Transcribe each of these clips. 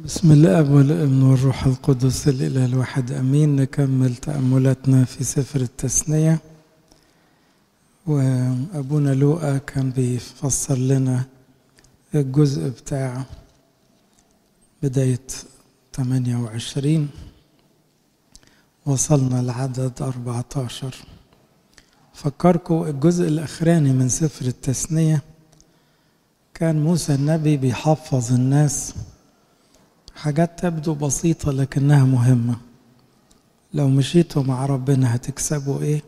بسم الاب والابن والروح القدس الاله الواحد آمين. نكمل تأملاتنا في سفر التثنية. وأبونا لوقا كان بيفسر لنا الجزء بتاع بداية 28 وصلنا لعدد 14 فكركم الجزء الأخراني من سفر التثنية. كان موسى النبي بيحفظ الناس. حاجات تبدو بسيطة لكنها مهمة. لو مشيتوا مع ربنا هتكسبوا إيه؟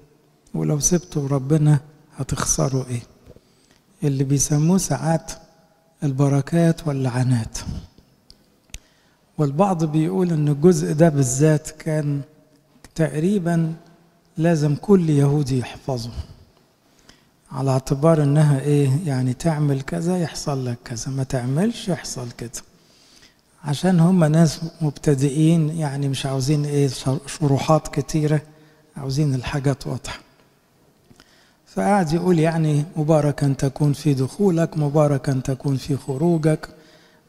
ولو سبتوا ربنا هتخسروا إيه؟ اللي بيسموه ساعات البركات واللعنات. والبعض بيقول إن الجزء ده بالذات كان تقريبا لازم كل يهودي يحفظه. على اعتبار إنها إيه؟ يعني تعمل كذا يحصل لك كذا ما تعملش يحصل كده عشان هم ناس مبتدئين يعني مش عاوزين إيه شروحات كتيرة عاوزين الحاجات واضحة. فقعد يقول يعني مباركا تكون في دخولك مباركا تكون في خروجك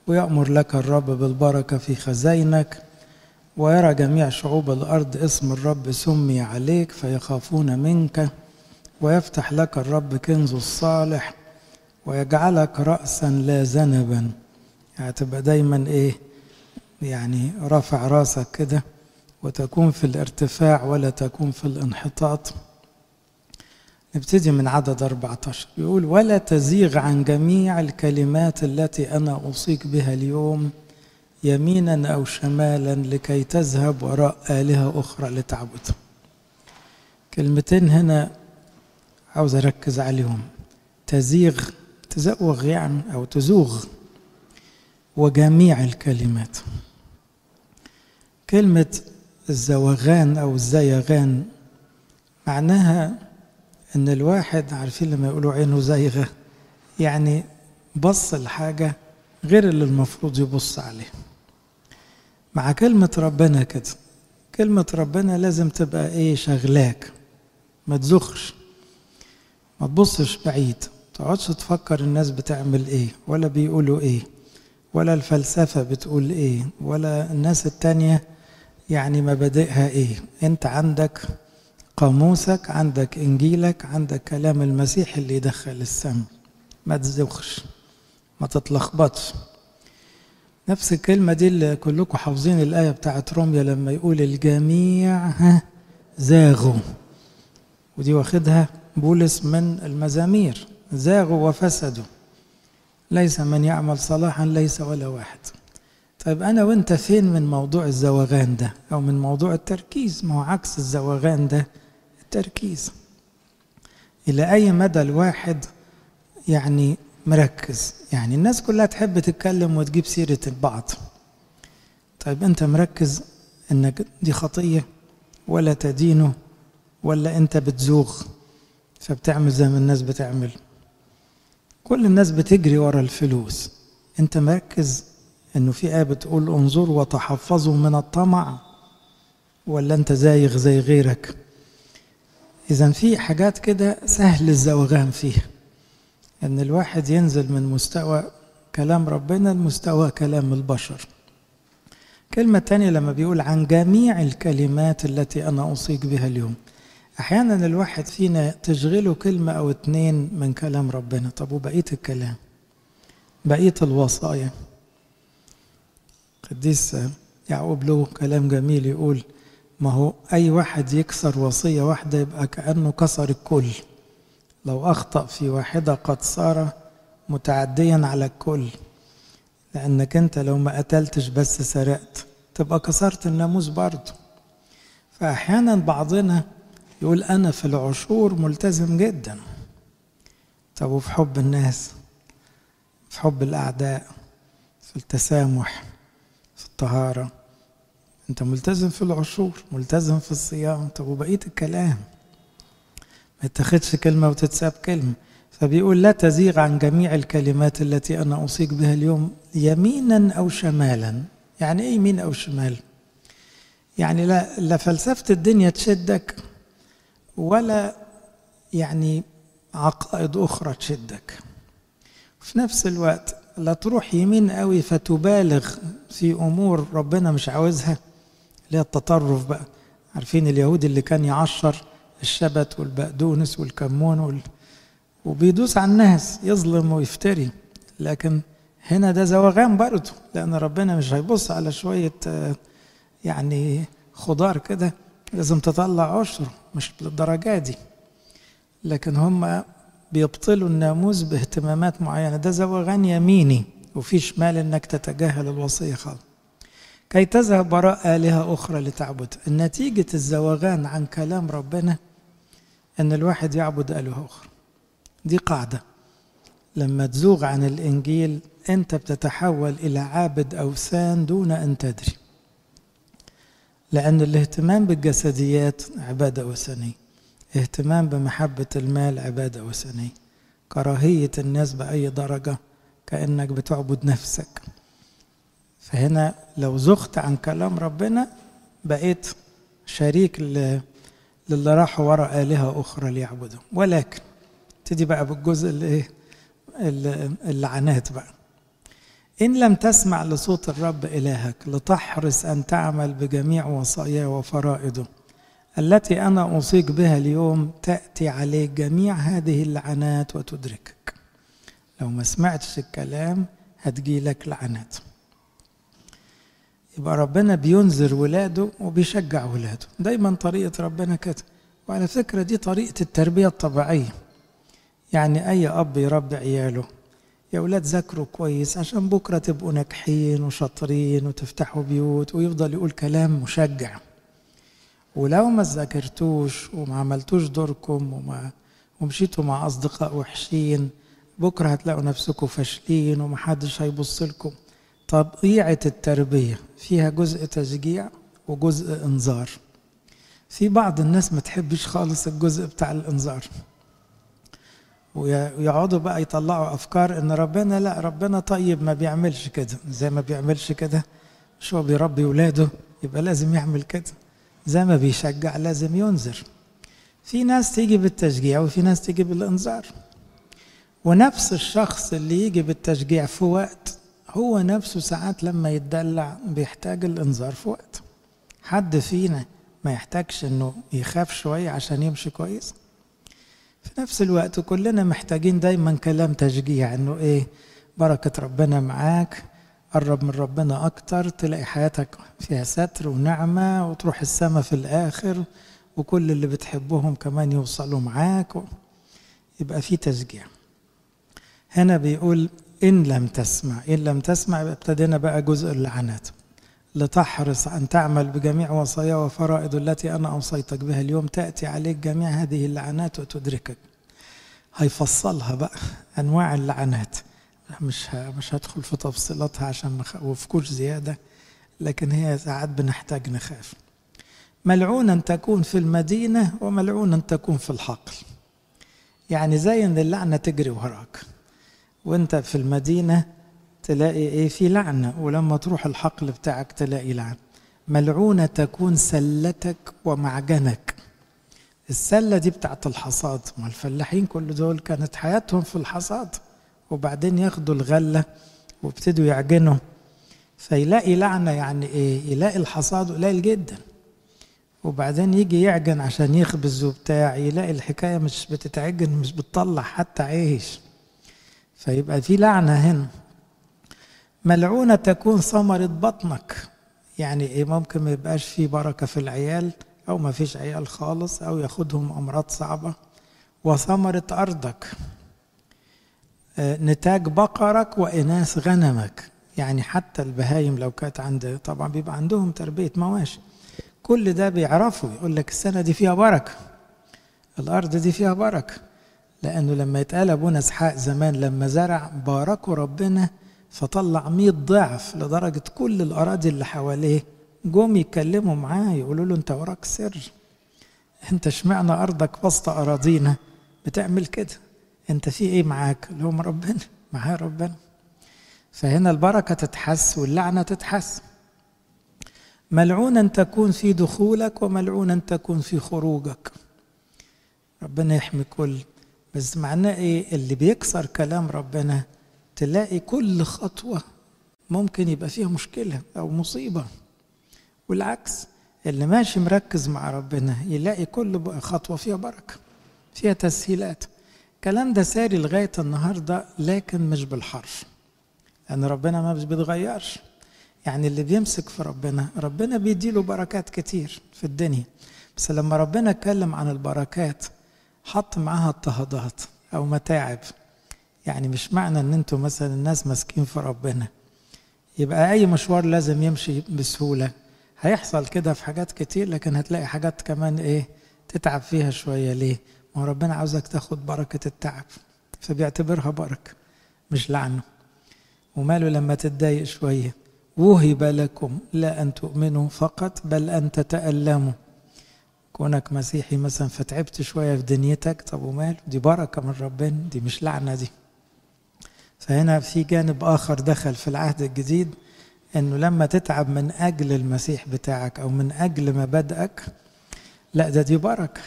ويأمر لك الرب بالبركة في خزينك ويرى جميع شعوب الأرض اسم الرب سمي عليك فيخافون منك ويفتح لك الرب كنز الصالح ويجعلك رأسا لا ذنبا يعني تبقى دايما إيه يعني رافع راسك كده وتكون في الارتفاع ولا تكون في الانحطاط. نبتدي من عدد 14 يقول ولا تزيغ عن جميع الكلمات التي أنا أوصيك بها اليوم يمينا أو شمالا لكي تذهب وراء آلهة أخرى لتعبدها كلمتين هنا عاوز أركز عليهم. تزيغ تزوغ يعني أو تزوغ وجميع الكلمات. كلمة الزوغان أو الزيغان معناها إن الواحد عارفين لما يقولوا عينه زيغة يعني بص لحاجة غير اللي المفروض يبص عليه. مع كلمة ربنا كده كلمة ربنا لازم تبقى إيه؟ شغلاك ما تزخش ما تبصش بعيد تقعدش تفكر الناس بتعمل إيه ولا بيقولوا إيه ولا الفلسفة بتقول إيه ولا الناس التانية يعني مبادئها إيه؟ أنت عندك قاموسك عندك إنجيلك عندك كلام المسيح اللي يدخل السم ما تزوخش ما تتلخبطش. نفس الكلمة دي اللي كلكم حافظين الآية بتاعت روميا لما يقول الجميع زاغوا. ودي واخدها بولس من المزامير. زاغوا وفسدوا. ليس من يعمل صلاحا ليس ولا واحد. طيب أنا وأنت فين من موضوع الزوغان ده؟ أو من موضوع التركيز؟ ما هو عكس الزوغان ده التركيز. إلى أي مدى الواحد يعني مركز؟ يعني الناس كلها تحب تتكلم وتجيب سيرة البعض. طيب أنت مركز إنك دي خطية ولا تدينه ولا أنت بتزوغ؟ فبتعمل زي ما الناس بتعمل. كل الناس بتجري ورا الفلوس. أنت مركز أنه في آية بتقول انظروا وتحفظوا من الطمع ولا أنت زايغ زي غيرك. اذا في حاجات كده سهل الزوغان فيها. إن الواحد ينزل من مستوى كلام ربنا لمستوى كلام البشر. كلمة تانية لما بيقول عن جميع الكلمات التي أنا أوصيك بها اليوم. أحيانا الواحد فينا تشغله كلمة أو اتنين من كلام ربنا. طب وبقية الكلام؟ بقية الوصايا؟ قديس يعقوب له كلام جميل يقول ما هو أي واحد يكسر وصية واحدة يبقى كأنه كسر الكل. لو أخطأ في واحدة قد صار متعديا على الكل. لأنك أنت لو ما قتلتش بس سرقت تبقى كسرت الناموس برضه. فاحيانا بعضنا يقول أنا في العشور ملتزم جدا. طب وفي حب الناس؟ في حب الأعداء؟ في التسامح؟ الطهارة. أنت ملتزم في العشور ملتزم في الصيام. طب وبقية الكلام؟ ما يتخذش كلمة وتتساب كلمة. فبيقول لا تزيغ عن جميع الكلمات التي أنا أوصيك بها اليوم يمينا أو شمالا. يعني إيه يمين أو شمال؟ يعني لا, لا فلسفة الدنيا تشدك ولا يعني عقائد أخرى تشدك. في نفس الوقت لا تروح يمين قوي فتبالغ في أمور ربنا مش عاوزها اللي هي التطرف بقى. عارفين اليهود اللي كان يعشر الشبت والبقدونس والكمون وال... وبيدوس على الناس يظلم ويفتري. لكن هنا ده زوغان برضه لأن ربنا مش هيبص على شوية يعني خضار كده لازم تطلع عشر مش للدرجه دي. لكن هم بيبطلوا الناموس باهتمامات معينة. ده زوغان يميني وفي شمال إنك تتجاهل الوصية خالص. كي تذهب وراء آلهة أخرى لتعبد. نتيجة الزوغان عن كلام ربنا أن الواحد يعبد آلهة أخرى. دي قاعدة. لما تزوغ عن الإنجيل أنت بتتحول إلى عابد أوثان دون أن تدري. لأن الاهتمام بالجسديات عبادة وثنية. اهتمام بمحبة المال عبادة وثنية كراهية الناس بأي درجة؟ كأنك بتعبد نفسك. فهنا لو زغت عن كلام ربنا بقيت شريك للي راحوا وراء آلهة أخرى ليعبدوا. ولكن تدي بقى بالجزء اللي إيه؟ اللعنات بقى. إن لم تسمع لصوت الرب إلهك لتحرص أن تعمل بجميع وصاياه وفرائضه التي أنا أوصيك بها اليوم تأتي عليك جميع هذه اللعنات وتدركك. لو ما سمعتش الكلام هتجي لك لعنات. يبقى ربنا بينذر ولاده وبيشجع ولاده. دايما طريقة ربنا كده. وعلى فكرة دي طريقة التربية الطبيعية. يعني أي أب يربي عياله يا ولاد ذاكروا كويس عشان بكرة تبقوا ناجحين وشاطرين وتفتحوا بيوت ويفضل يقول كلام مشجع. ولو ما ذاكرتوش وما عملتوش دوركم وما ومشيتوا مع أصدقاء وحشين بكرة هتلاقوا نفسكم فاشلين ومحدش هيبص لكم. طبيعة التربية فيها جزء تشجيع وجزء إنذار. في بعض الناس ما تحبش خالص الجزء بتاع الإنذار. ويقعدوا بقى يطلعوا أفكار إن ربنا لا ربنا طيب ما بيعملش كده. زي ما بيعملش كده مش هو بيربي ولاده يبقى لازم يعمل كده. زي ما بيشجع لازم ينذر في ناس تيجي بالتشجيع وفي ناس تيجي بالإنذار. ونفس الشخص اللي يجي بالتشجيع في وقت هو نفسه ساعات لما يتدلع بيحتاج الانذار في وقت. حد فينا ما يحتاجش إنه يخاف شوية عشان يمشي كويس؟ في نفس الوقت كلنا محتاجين دايما كلام تشجيع إنه إيه بركة ربنا معاك. قرب من ربنا أكتر تلاقي حياتك فيها ستر ونعمة وتروح السما في الآخر وكل اللي بتحبهم كمان يوصلوا معاك يبقى في تشجيع. هنا بيقول إن لم تسمع إن لم تسمع ابتدينا بقى جزء اللعنات. لتحرص أن تعمل بجميع وصايا وفرائض التي أنا أوصيتك بها اليوم تأتي عليك جميع هذه اللعنات وتدركك. هيفصلها بقى أنواع اللعنات. مش مش هدخل في تفصيلاتها عشان ما نخوفكوش زيادة لكن هي ساعات بنحتاج نخاف. ملعونا تكون في المدينة وملعونا تكون في الحقل. يعني زي ان اللعنة تجري وراك. وانت في المدينة تلاقي إيه؟ في لعنة ولما تروح الحقل بتاعك تلاقي لعنة ملعونة تكون سلتك ومعجنك. السلة دي بتاعت الحصاد. ما الفلاحين كل دول كانت حياتهم في الحصاد. وبعدين ياخدوا الغلة وابتدوا يعجنوا. فيلاقي لعنة يعني إيه؟ يلاقي الحصاد قليل جدا. وبعدين يجي يعجن عشان يخبز وبتاع يلاقي الحكاية مش بتتعجن مش بتطلع حتى عيش. فيبقى في لعنة هنا. ملعونة تكون ثمرة بطنك. يعني إيه؟ ممكن ما يبقاش في بركة في العيال أو ما فيش عيال خالص أو ياخدهم أمراض صعبة. وثمرة أرضك. نتاج بقرك وإناث غنمك. يعني حتى البهايم لو كانت عند طبعا بيبقى عندهم تربية مواشي. كل ده بيعرفوا يقول لك السنة دي فيها بركة. الأرض دي فيها بركة. لأنه لما يتقال أبونا إسحاق زمان لما زرع باركوا ربنا فطلع مية ضعف لدرجة كل الأراضي اللي حواليه جم يتكلموا معاه يقولوا له أنت وراك سر. أنت اشمعنى أرضك وسط أراضينا؟ بتعمل كده. أنت في إيه معاك؟ اللي ربنا معاه ربنا. فهنا البركة تتحس واللعنة تتحس. ملعونا تكون في دخولك وملعونا تكون في خروجك. ربنا يحمي كل. بس معناه إيه؟ اللي بيكسر كلام ربنا تلاقي كل خطوة ممكن يبقى فيها مشكلة أو مصيبة. والعكس اللي ماشي مركز مع ربنا يلاقي كل خطوة فيها بركة فيها تسهيلات. الكلام ده ساري لغاية النهاردة لكن مش بالحرف لأن ربنا ما بيتغيرش. يعني اللي بيمسك في ربنا ربنا بيديله بركات كتير في الدنيا. بس لما ربنا اتكلم عن البركات حط معاها اضطهادات أو متاعب. يعني مش معنى إن أنتوا مثلا الناس ماسكين في ربنا. يبقى أي مشوار لازم يمشي بسهولة. هيحصل كده في حاجات كتير لكن هتلاقي حاجات كمان إيه تتعب فيها شوية. ليه؟ ما هو ربنا عاوزك تاخد بركة التعب فبيعتبرها بركة مش لعنة. وماله لما تتضايق شوية وهب لكم لا أن تؤمنوا فقط بل أن تتألموا. كونك مسيحي مثلا فتعبت شوية في دنيتك طب وماله؟ دي بركة من ربنا دي مش لعنة دي. فهنا في جانب آخر دخل في العهد الجديد أنه لما تتعب من أجل المسيح بتاعك أو من أجل مبادئك لا ده دي بركة.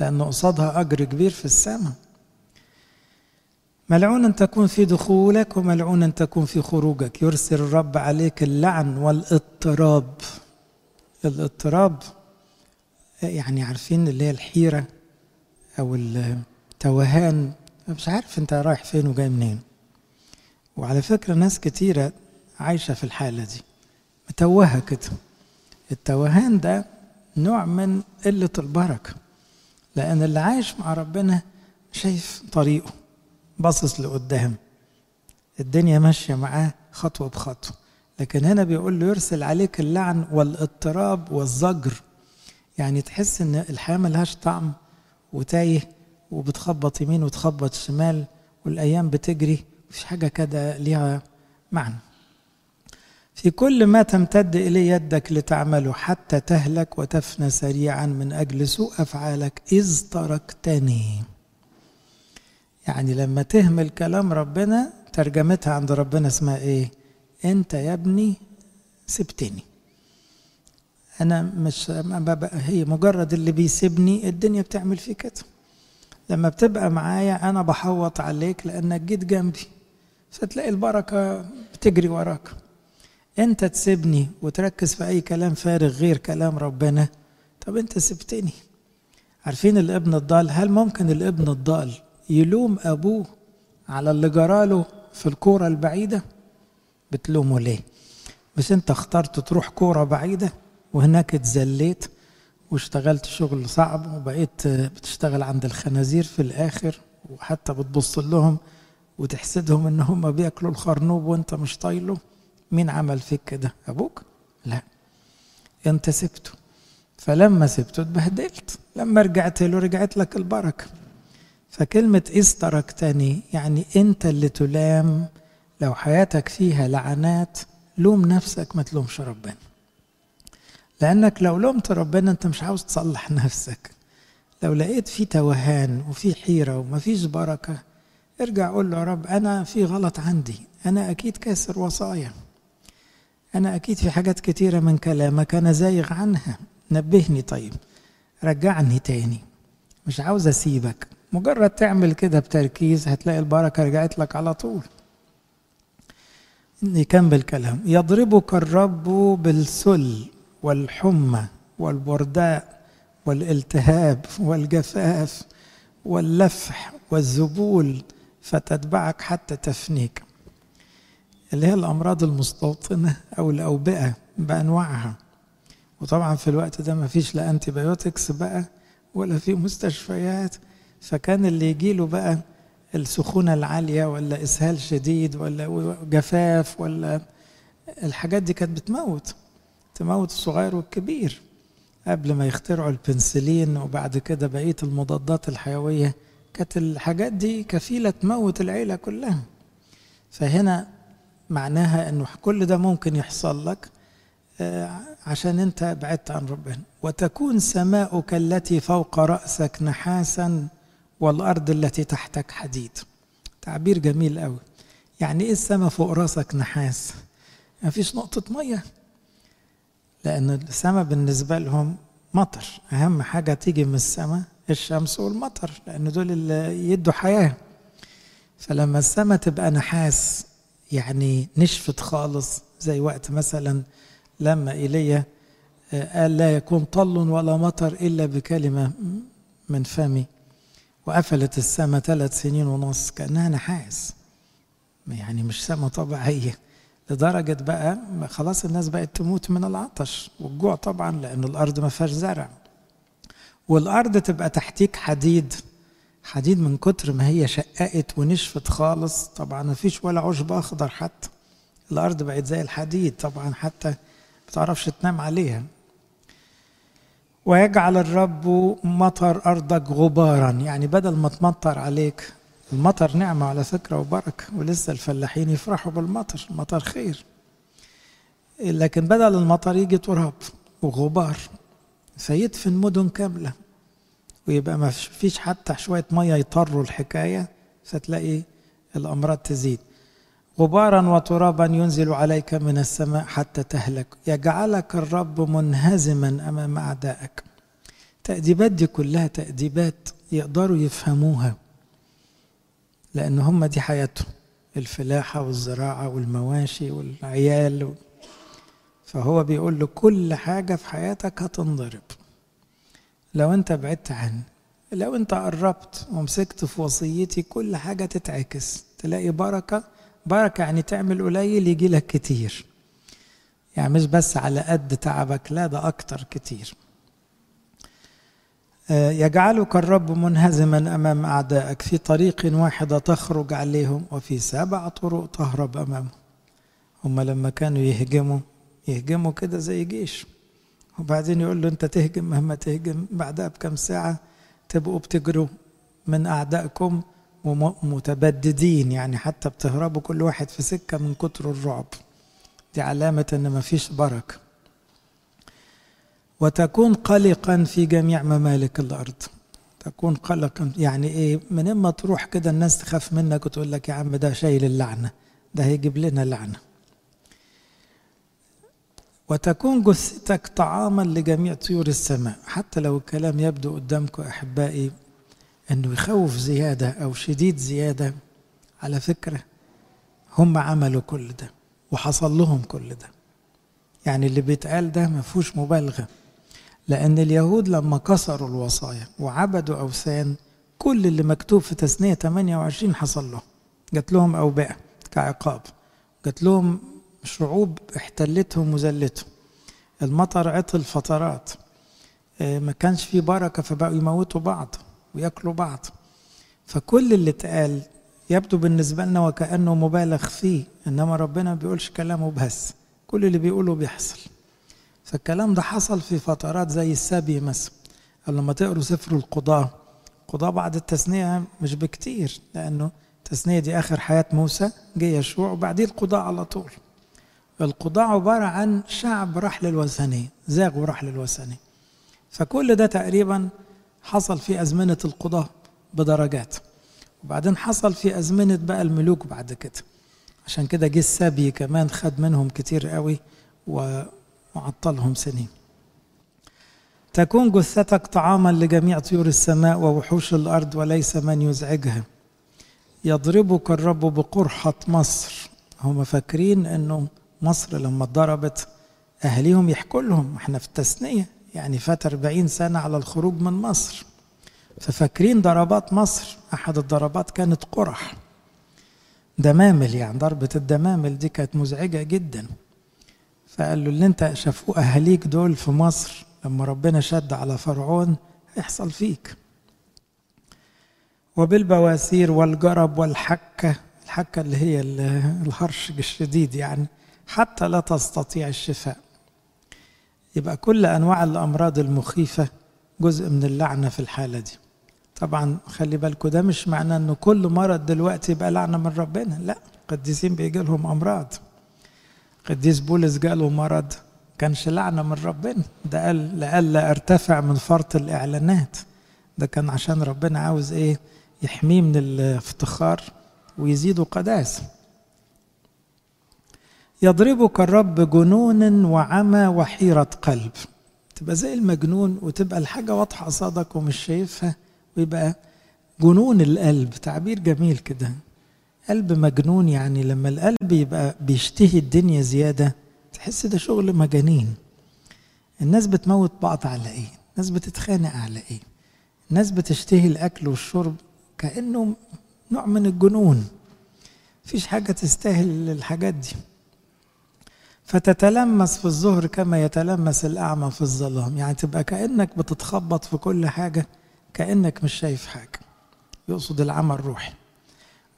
لأن قصادها أجر كبير في السماء. ملعون أن تكون في دخولك وملعون أن تكون في خروجك. يرسل الرب عليك اللعن والاضطراب. الاضطراب يعني عارفين اللي هي الحيرة أو التوهان. مش عارف أنت رايح فين وجاي منين. وعلى فكرة ناس كتيرة عايشة في الحالة دي. متوهة كده. التوهان ده نوع من قلة البركة. لأن اللي عايش مع ربنا شايف طريقه باصص لقدام. الدنيا ماشية معاه خطوة بخطوة. لكن هنا بيقول له يرسل عليك اللعن والاضطراب والزجر. يعني تحس إن الحياة ملهاش طعم وتايه وبتخبط يمين وتخبط شمال والأيام بتجري مفيش حاجة كده ليها معنى. في كل ما تمتد إليه يدك لتعمله حتى تهلك وتفنى سريعا من أجل سوء أفعالك إذ تركتني. يعني لما تهمل كلام ربنا ترجمتها عند ربنا اسمها إيه؟ أنت يا ابني سبتني. أنا مش هي مجرد اللي بيسيبني الدنيا بتعمل فيه كده. لما بتبقى معايا أنا بحوط عليك لأنك جيت جنبي فتلاقي البركة بتجري وراك. أنت تسيبني وتركز في أي كلام فارغ غير كلام ربنا؟ طب أنت سبتني. عارفين الابن الضال؟ هل ممكن الابن الضال يلوم أبوه على اللي جراله في الكورة البعيدة؟ بتلومه ليه؟ مش أنت اخترت تروح كورة بعيدة وهناك اتذليت واشتغلت شغل صعب وبقيت بتشتغل عند الخنازير في الآخر وحتى بتبص لهم وتحسدهم إن هم بياكلوا الخرنوب وأنت مش طايله. مين عمل فيك كده أبوك؟ لا. أنت سبته. فلما سبته اتبهدلت. لما رجعت له رجعت لك البركة. فكلمة إذ تركتني يعني أنت اللي تلام. لو حياتك فيها لعنات لوم نفسك ما تلومش ربنا. لأنك لو لومت ربنا أنت مش عاوز تصلح نفسك. لو لقيت في توهان وفي حيرة ومفيش بركة ارجع قول له يا رب أنا في غلط عندي. أنا أكيد كاسر وصايا. أنا أكيد في حاجات كتيرة من كلامك أنا زايغ عنها. نبهني طيب. رجعني تاني. مش عاوز أسيبك. مجرد تعمل كده بتركيز هتلاقي البركة رجعت لك على طول. نكمل كلام يضربك الرب بالسل والحمى والبرداء والالتهاب والجفاف واللفح والذبول فتتبعك حتى تفنيك. اللي هي الأمراض المستوطنة أو الأوبئة بأنواعها. وطبعا في الوقت ده ما فيش لا أنتيبيوتكس بقى ولا في مستشفيات. فكان اللي يجيله بقى السخونة العالية ولا إسهال شديد ولا جفاف ولا الحاجات دي كانت بتموت. تموت الصغير والكبير قبل ما يخترعوا البنسلين وبعد كده بقية المضادات الحيوية. كانت الحاجات دي كفيلة تموت العيلة كلها. فهنا معناها إنه كل ده ممكن يحصل لك عشان أنت بعدت عن ربنا. وتكون سماؤك التي فوق رأسك نحاسا والأرض التي تحتك حديد. تعبير جميل قوي يعني إيه السماء فوق رأسك نحاس؟ ما فيش نقطة مية. لأن السماء بالنسبة لهم مطر. أهم حاجة تيجي من السماء الشمس والمطر لأن دول اللي يدوا حياة. فلما السماء تبقى نحاس يعني نشفت خالص زي وقت مثلا لما إيليا قال لا يكون طل ولا مطر إلا بكلمة من فمي. وقفلت السماء ثلاث سنين ونص كأنها نحاس. يعني مش سماء طبيعية. لدرجة بقى خلاص الناس بقت تموت من العطش والجوع طبعا لأن الأرض ما فيهاش زرع. والأرض تبقى تحتيك حديد. حديد من كتر ما هي شققت ونشفت خالص طبعا ما فيش ولا عشب أخضر حتى. الأرض بقت زي الحديد طبعا حتى بتعرفش تنام عليها. ويجعل الرب مطر أرضك غبارا. يعني بدل ما تمطر عليك المطر نعمة على فكرة وبركة ولسه الفلاحين يفرحوا بالمطر المطر خير. لكن بدل المطر يجي تراب وغبار فيدفن مدن كاملة. ويبقى ما فيش حتى شوية مية يطروا الحكاية فتلاقي الأمراض تزيد. غبارا وترابا ينزل عليك من السماء حتى تهلك. يجعلك الرب منهزما أمام أعدائك. تأديبات دي كلها تأديبات يقدروا يفهموها لأن هم دي حياتهم. الفلاحة والزراعة والمواشي والعيال فهو بيقول له كل حاجة في حياتك هتنضرب. لو انت بعدت عني لو انت قربت ومسكت في وصيتي كل حاجة تتعكس تلاقي بركة بركة يعني تعمل قليل يجي لك كتير. يعني مش بس على قد تعبك لا ده أكتر كتير. يجعلك الرب منهزما أمام أعدائك. في طريق واحدة تخرج عليهم وفي سبع طرق تهرب أمامهم هم لما كانوا يهجموا يهجموا كده زي جيش. وبعدين يقول له انت تهجم مهما تهجم بعدها بكم ساعة تبقوا بتجروا من أعدائكم ومتبددين يعني حتى بتهربوا كل واحد في سكة من كتر الرعب. دي علامة إن مفيش بركة. وتكون قلقا في جميع ممالك الأرض. تكون قلقا يعني إيه؟ من إما تروح كده الناس تخاف منك وتقول لك يا عم ده شايل اللعنة ده هيجيب لنا لعنة. وتكون جثتك طعاما لجميع طيور السماء. حتى لو الكلام يبدو قدامكم أحبائي إنه يخوف زيادة أو شديد زيادة على فكرة هم عملوا كل ده وحصل لهم كل ده. يعني اللي بيتقال ده ما فيهوش مبالغة لأن اليهود لما كسروا الوصايا وعبدوا أوثان كل اللي مكتوب في تثنية 28 حصل لهم. جات لهم أوبئة كعقاب جات لهم شعوب احتلتهم وذلتهم. المطر عطل فترات. ما كانش في بركة فبقوا يموتوا بعض وياكلوا بعض. فكل اللي اتقال يبدو بالنسبة لنا وكأنه مبالغ فيه إنما ربنا ما بيقولش كلامه بس. كل اللي بيقوله بيحصل. فالكلام ده حصل في فترات زي السبي مثلا لما تقروا سفر القضاة. القضاة بعد التثنية مش بكتير لأنه التثنية دي آخر حياة موسى جه يشوع وبعدين القضاء على طول. القضاء عبارة عن شعب راح للوثنية زاغوا راح للوثنية. فكل ده تقريبا حصل في أزمنة القضاء بدرجات. وبعدين حصل في أزمنة بقى الملوك بعد كده. عشان كده جه السبي كمان خد منهم كتير قوي وعطلهم سنين. تكون جثتك طعاما لجميع طيور السماء ووحوش الأرض وليس من يزعجها. يضربك الرب بقرحة مصر. هم فاكرين إنه مصر لما اتضربت أهليهم يحكوا لهم إحنا في التثنية يعني فات 40 سنة على الخروج من مصر. ففاكرين ضربات مصر أحد الضربات كانت قرح. دمامل يعني ضربة الدمامل دي كانت مزعجة جدا. فقال له اللي أنت شافوه اهاليك دول في مصر لما ربنا شد على فرعون هيحصل فيك. وبالبواسير والجرب والحكة الحكة اللي هي الهرش الشديد يعني. حتى لا تستطيع الشفاء. يبقى كل أنواع الأمراض المخيفة جزء من اللعنة في الحالة دي. طبعا خلي بالكم ده مش معناه إنه كل مرض دلوقتي يبقى لعنة من ربنا. لا القديسين بيجي لهم أمراض. قديس بولس جاله مرض كانش لعنة من ربنا. ده قال لئلا أرتفع من فرط الإعلانات. ده كان عشان ربنا عاوز إيه؟ يحميه من الافتخار ويزيده قداسه. يضربك الرب جنون وعمى وحيرة قلب. تبقى زي المجنون وتبقى الحاجة واضحة قصادك ومش شايفها ويبقى جنون القلب. تعبير جميل كده. قلب مجنون يعني لما القلب يبقى بيشتهي الدنيا زيادة تحس ده شغل مجانين. الناس بتموت بعض على إيه؟ الناس بتتخانق على إيه؟ الناس بتشتهي الأكل والشرب كأنه نوع من الجنون. مفيش حاجة تستاهل الحاجات دي. فتتلمس في الظهر كما يتلمس الأعمى في الظلام. يعني تبقى كأنك بتتخبط في كل حاجة كأنك مش شايف حاجة. يقصد العمى الروحي.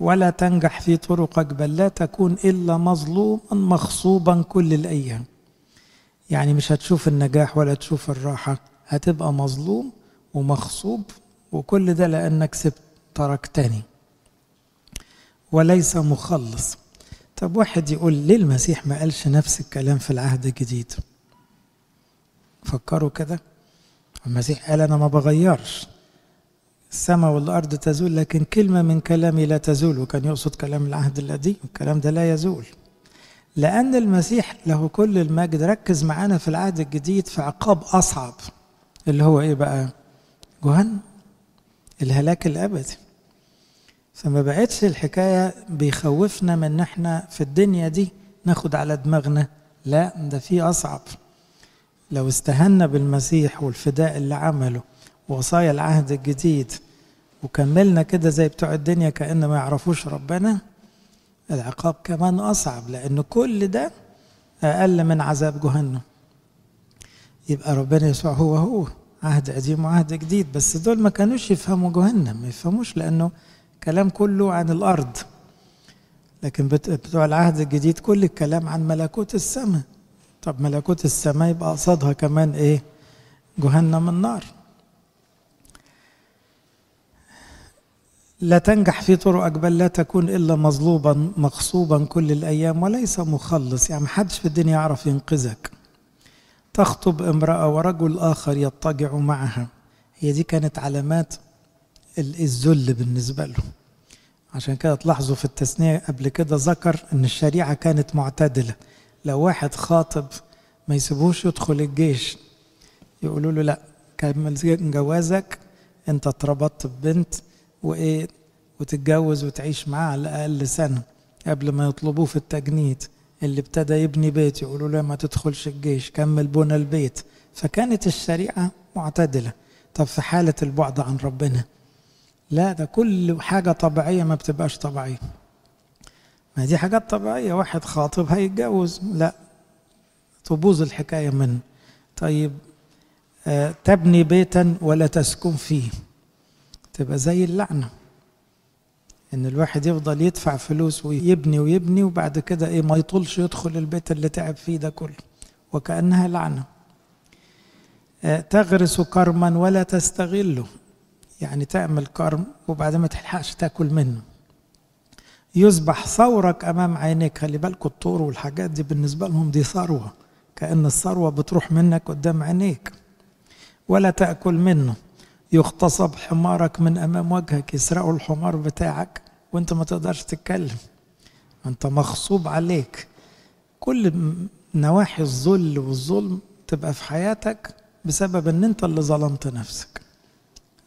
ولا تنجح في طرقك بل لا تكون إلا مظلوما مغصوبا كل الأيام. يعني مش هتشوف النجاح ولا تشوف الراحة. هتبقى مظلوم ومغصوب وكل ده لأنك سبت تركتني وليس مخلص. طب واحد يقول ليه المسيح ما قالش نفس الكلام في العهد الجديد؟ فكروا كده. المسيح قال أنا ما بغيرش. السماء والأرض تزول لكن كلمة من كلامي لا تزول وكان يقصد كلام العهد القديم الكلام ده لا يزول. لأن المسيح له كل المجد ركز معانا في العهد الجديد في عقاب أصعب اللي هو إيه بقى؟ جهنم الهلاك الأبدي. فما بقتش الحكاية بيخوفنا من إحنا في الدنيا دي ناخد على دماغنا. لا ده في أصعب. لو استهنا بالمسيح والفداء اللي عمله ووصايا العهد الجديد وكملنا كده زي بتوع الدنيا كأن ما يعرفوش ربنا العقاب كمان أصعب لأن كل ده أقل من عذاب جهنم. يبقى ربنا يسوع هو هو عهد قديم وعهد جديد بس دول ما كانوش يفهموا جهنم ما يفهموش لأنه كلام كله عن الأرض. لكن بتوع العهد الجديد كل الكلام عن ملكوت السماء. طب ملكوت السماء يبقى قصادها كمان إيه؟ جهنم النار. لا تنجح في طرقك بل لا تكون إلا مظلوبا مغصوبا كل الأيام وليس مخلص. يعني محدش في الدنيا يعرف ينقذك. تخطب امرأة ورجل آخر يضطجع معها. هي دي كانت علامات الذل بالنسبة له. عشان كده تلاحظوا في التثنية قبل كده ذكر إن الشريعة كانت معتدلة. لو واحد خاطب ما يسيبوش يدخل الجيش يقولوا له لا كمل جوازك انت اتربطت ببنت وإيه وتتجوز وتعيش معاه على الأقل سنة قبل ما يطلبوه في التجنيد. اللي ابتدى يبني بيت يقولوا له ما تدخلش الجيش كمل بنى البيت. فكانت الشريعة معتدلة. طب في حالة البعد عن ربنا لا ده كل حاجة طبيعية ما بتبقاش طبيعية. ما دي حاجات طبيعية واحد خاطب هيتجوز لا. تبوظ الحكاية منه. طيب آه تبني بيتا ولا تسكن فيه؟ تبقى زي اللعنة. إن الواحد يفضل يدفع فلوس ويبني ويبني وبعد كده إيه ما يطولش يدخل البيت اللي تعب فيه ده كله. وكأنها لعنة. آه تغرس كرما ولا تستغله. يعني تعمل كرم وبعد ما تلحقش تاكل منه. يذبح ثورك أمام عينيك خلي بالكوا الطور والحاجات دي بالنسبة لهم دي ثروة. كأن الثروة بتروح منك قدام عينيك. ولا تأكل منه. يغتصب حمارك من أمام وجهك يسرقوا الحمار بتاعك وأنت ما تقدرش تتكلم. أنت مغصوب عليك. كل نواحي الذل والظلم تبقى في حياتك بسبب إن أنت اللي ظلمت نفسك.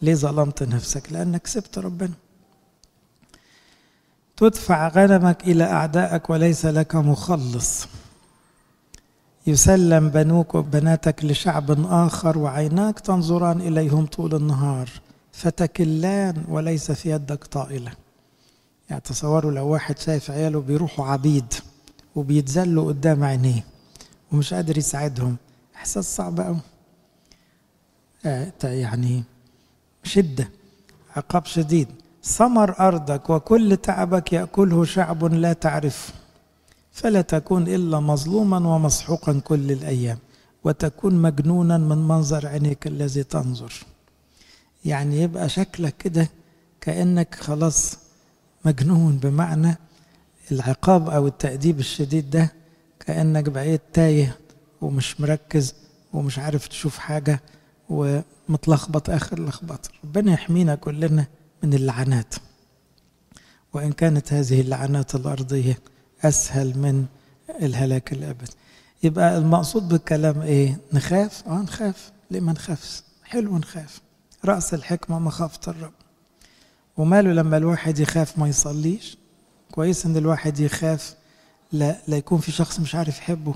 ليه ظلمت نفسك؟ لأنك سبت ربنا. تدفع غنمك إلى أعدائك وليس لك مخلص. يسلم بنوك وبناتك لشعب آخر وعيناك تنظران إليهم طول النهار. فتكلان وليس في يدك طائلة. يعني تصوروا لو واحد شايف عياله بيروحوا عبيد وبيتذلوا قدام عينيه ومش قادر يساعدهم. إحساس صعب أوي. يعني شدة عقاب شديد. ثمر أرضك وكل تعبك يأكله شعب لا تعرفه فلا تكون إلا مظلوما ومسحوقا كل الأيام وتكون مجنونا من منظر عينيك الذي تنظر. يعني يبقى شكلك كده كأنك خلاص مجنون بمعنى العقاب أو التأديب الشديد ده كأنك بقيت تايه ومش مركز ومش عارف تشوف حاجة. ومتلخبط آخر لخبطه ربنا يحمينا كلنا من اللعنات. وإن كانت هذه اللعنات الأرضية أسهل من الهلاك الابدي يبقى المقصود بالكلام إيه؟ نخاف؟ آه نخاف. ليه ما نخافش؟ حلو نخاف. رأس الحكمة مخافة الرب. وماله لما الواحد يخاف ما يصليش؟ كويس إن الواحد يخاف لا, لا يكون في شخص مش عارف يحبه.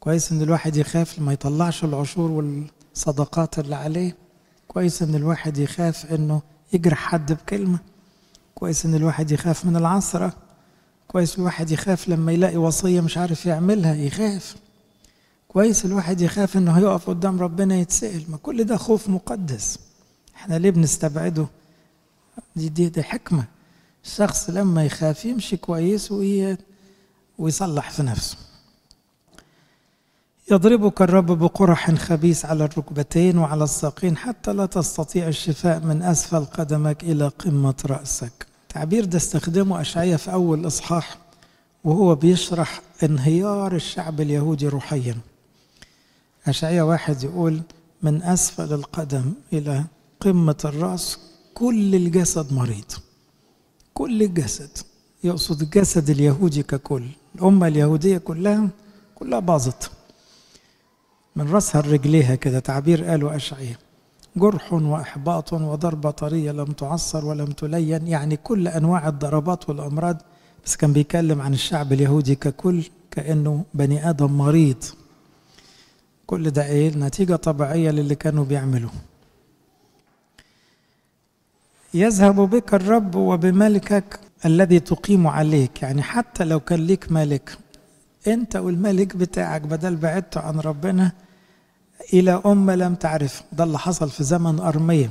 كويس إن الواحد يخاف ما يطلعش العشور والصدقات اللي عليه. كويس إن الواحد يخاف إنه يجرح حد بكلمة. كويس إن الواحد يخاف من العثره كويس الواحد يخاف لما يلاقي وصية مش عارف يعملها يخاف. كويس الواحد يخاف إنه هيقف قدام ربنا يتسأل ما كل ده خوف مقدس. إحنا ليه بنستبعده؟ دي دي, دي حكمة. الشخص لما يخاف يمشي كويس وي... ويصلح في نفسه. يضربك الرب بقرح خبيث على الركبتين وعلى الساقين حتى لا تستطيع الشفاء من أسفل قدمك إلى قمة رأسك. تعبير ده استخدمه أشعية في أول إصحاح وهو بيشرح انهيار الشعب اليهودي روحيا. أشعية واحد يقول من أسفل القدم إلى قمة الرأس كل الجسد مريض. كل الجسد. يقصد الجسد اليهودي ككل. الأمة اليهودية كلها كلها باظت. من رأسها لرجليها كده تعبير قالوا أشعية جرح وإحباط وضربة طرية لم تعصر ولم تلين يعني كل أنواع الضربات والأمراض. بس كان بيتكلم عن الشعب اليهودي ككل كأنه بني آدم مريض. كل ده إيه؟ نتيجة طبيعية للي كانوا بيعملوه يذهب بك الرب وبملكك الذي تقيم عليك يعني حتى لو كان ليك ملك انت والملك بتاعك بدل بعدت عن ربنا إلى أمة لم تعرف. ده اللي حصل في زمن أرمية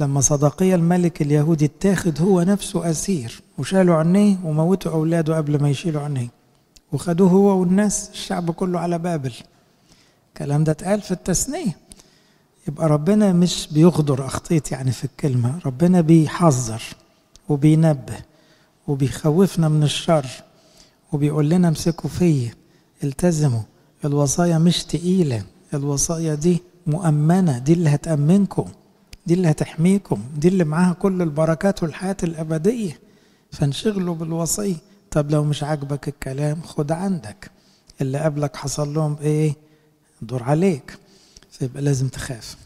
لما صدقية الملك اليهودي اتاخد هو نفسه أسير وشالوا عينيه وموتوا أولاده قبل ما يشيلوا عينيه وخدوه هو والناس الشعب كله على بابل. الكلام ده اتقال في التثنية. يبقى ربنا مش بيغدر أخطيت يعني في الكلمة ربنا بيحذر وبينبه وبيخوفنا من الشر. وبيقول لنا امسكوا فيا. التزموا. الوصايا مش تقيلة. الوصايا دي مؤمنة. دي اللي هتأمنكم. دي اللي هتحميكم. دي اللي معاها كل البركات والحياة الأبدية. فانشغلوا بالوصية. طب لو مش عاجبك الكلام خد عندك. اللي قبلك حصل لهم إيه؟ دور عليك. فيبقى لازم تخاف.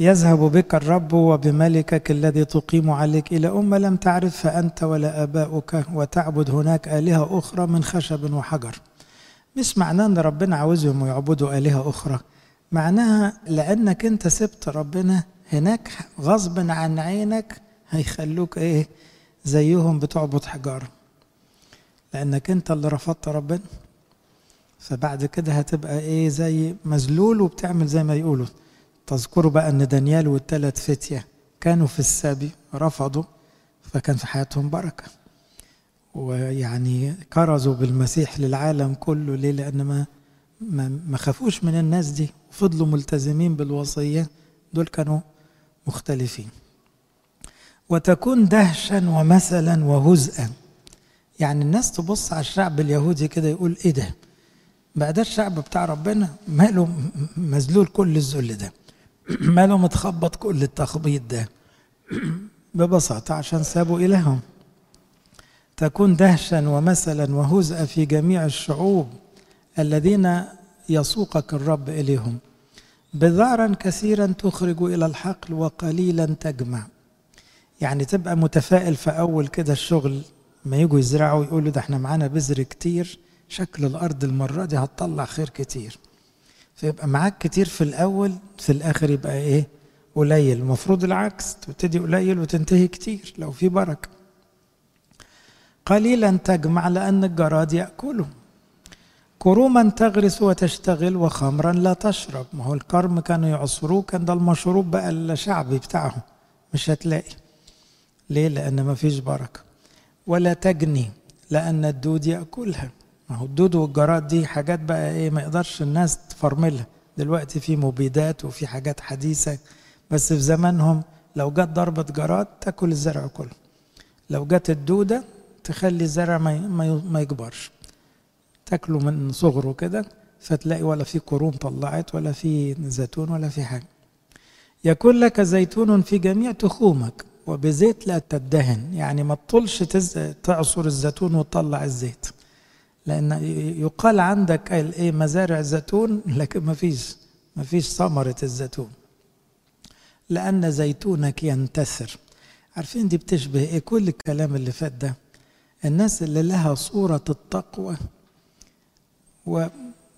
يذهب بك الرب وبملكك الذي تقيم عليك. إلى أمة لم تعرفها أنت ولا آباؤك وتعبد هناك آلهة أخرى من خشب وحجر. مش معناه أن ربنا عاوزهم يعبدوا آلهة أخرى. معناها لأنك أنت سبت ربنا هناك غصب عن عينك هيخلوك إيه؟ زيهم بتعبد حجارة. لأنك أنت اللي رفضت ربنا. فبعد كده هتبقى إيه؟ زي مذلول وبتعمل زي ما يقولوا. تذكروا بقى ان دانيال والثلاث فتية كانوا في السبي رفضوا فكان في حياتهم بركة. ويعني كرزوا بالمسيح للعالم كله. ليه؟ لأن ما ما, خافوش من الناس دي. وفضلوا ملتزمين بالوصية. دول كانوا مختلفين. وتكون دهشا ومثلا وهزءا. يعني الناس تبص على الشعب اليهودي كده يقول إيه ده؟ بقى ده الشعب بتاع ربنا ماله مذلول كل الذل ده. ماله متخبط كل التخبيط ده؟ ببساطة عشان سابوا إلههم. تكون دهشا ومثلا وهزء في جميع الشعوب الذين يسوقك الرب إليهم. بذارا كثيرا تخرج إلى الحقل وقليلا تجمع. يعني تبقى متفائل في أول كده الشغل ما يجوا يزرعوا يقولوا ده إحنا معانا بذر كتير شكل الأرض المرة دي هتطلع خير كتير. فيبقى معاك كتير في الأول في الآخر يبقى إيه؟ قليل. المفروض العكس تبتدي قليل وتنتهي كتير لو في بركة. قليلا تجمع لأن الجراد يأكله. كروما تغرس وتشتغل وخمرا لا تشرب. ما هو الكرم كانوا يعصروه كان ده المشروب بقى الشعبي بتاعهم. مش هتلاقي. ليه؟ لأن ما فيش بركة. ولا تجني لأن الدود يأكلها. ما هو الدود والجراد دي حاجات بقى إيه ما يقدرش الناس تفرملها. دلوقتي في مبيدات وفي حاجات حديثة بس في زمانهم لو جت ضربة جراد تاكل الزرع كله. لو جت الدودة تخلي الزرع ما ما يكبرش. تاكله من صغره كده فتلاقي ولا في قرون طلعت ولا في زيتون ولا في حاجة. يكون لك زيتون في جميع تخومك وبزيت لا تدهن. يعني ما تطولش تعصر الزيتون وتطلع الزيت. لأن يقال عندك إيه مزارع زيتون لكن ما فيش ما فيش ثمرة الزيتون. لأن زيتونك ينتثر. عارفين دي بتشبه إيه؟ كل الكلام اللي فات ده. الناس اللي لها صورة التقوى و...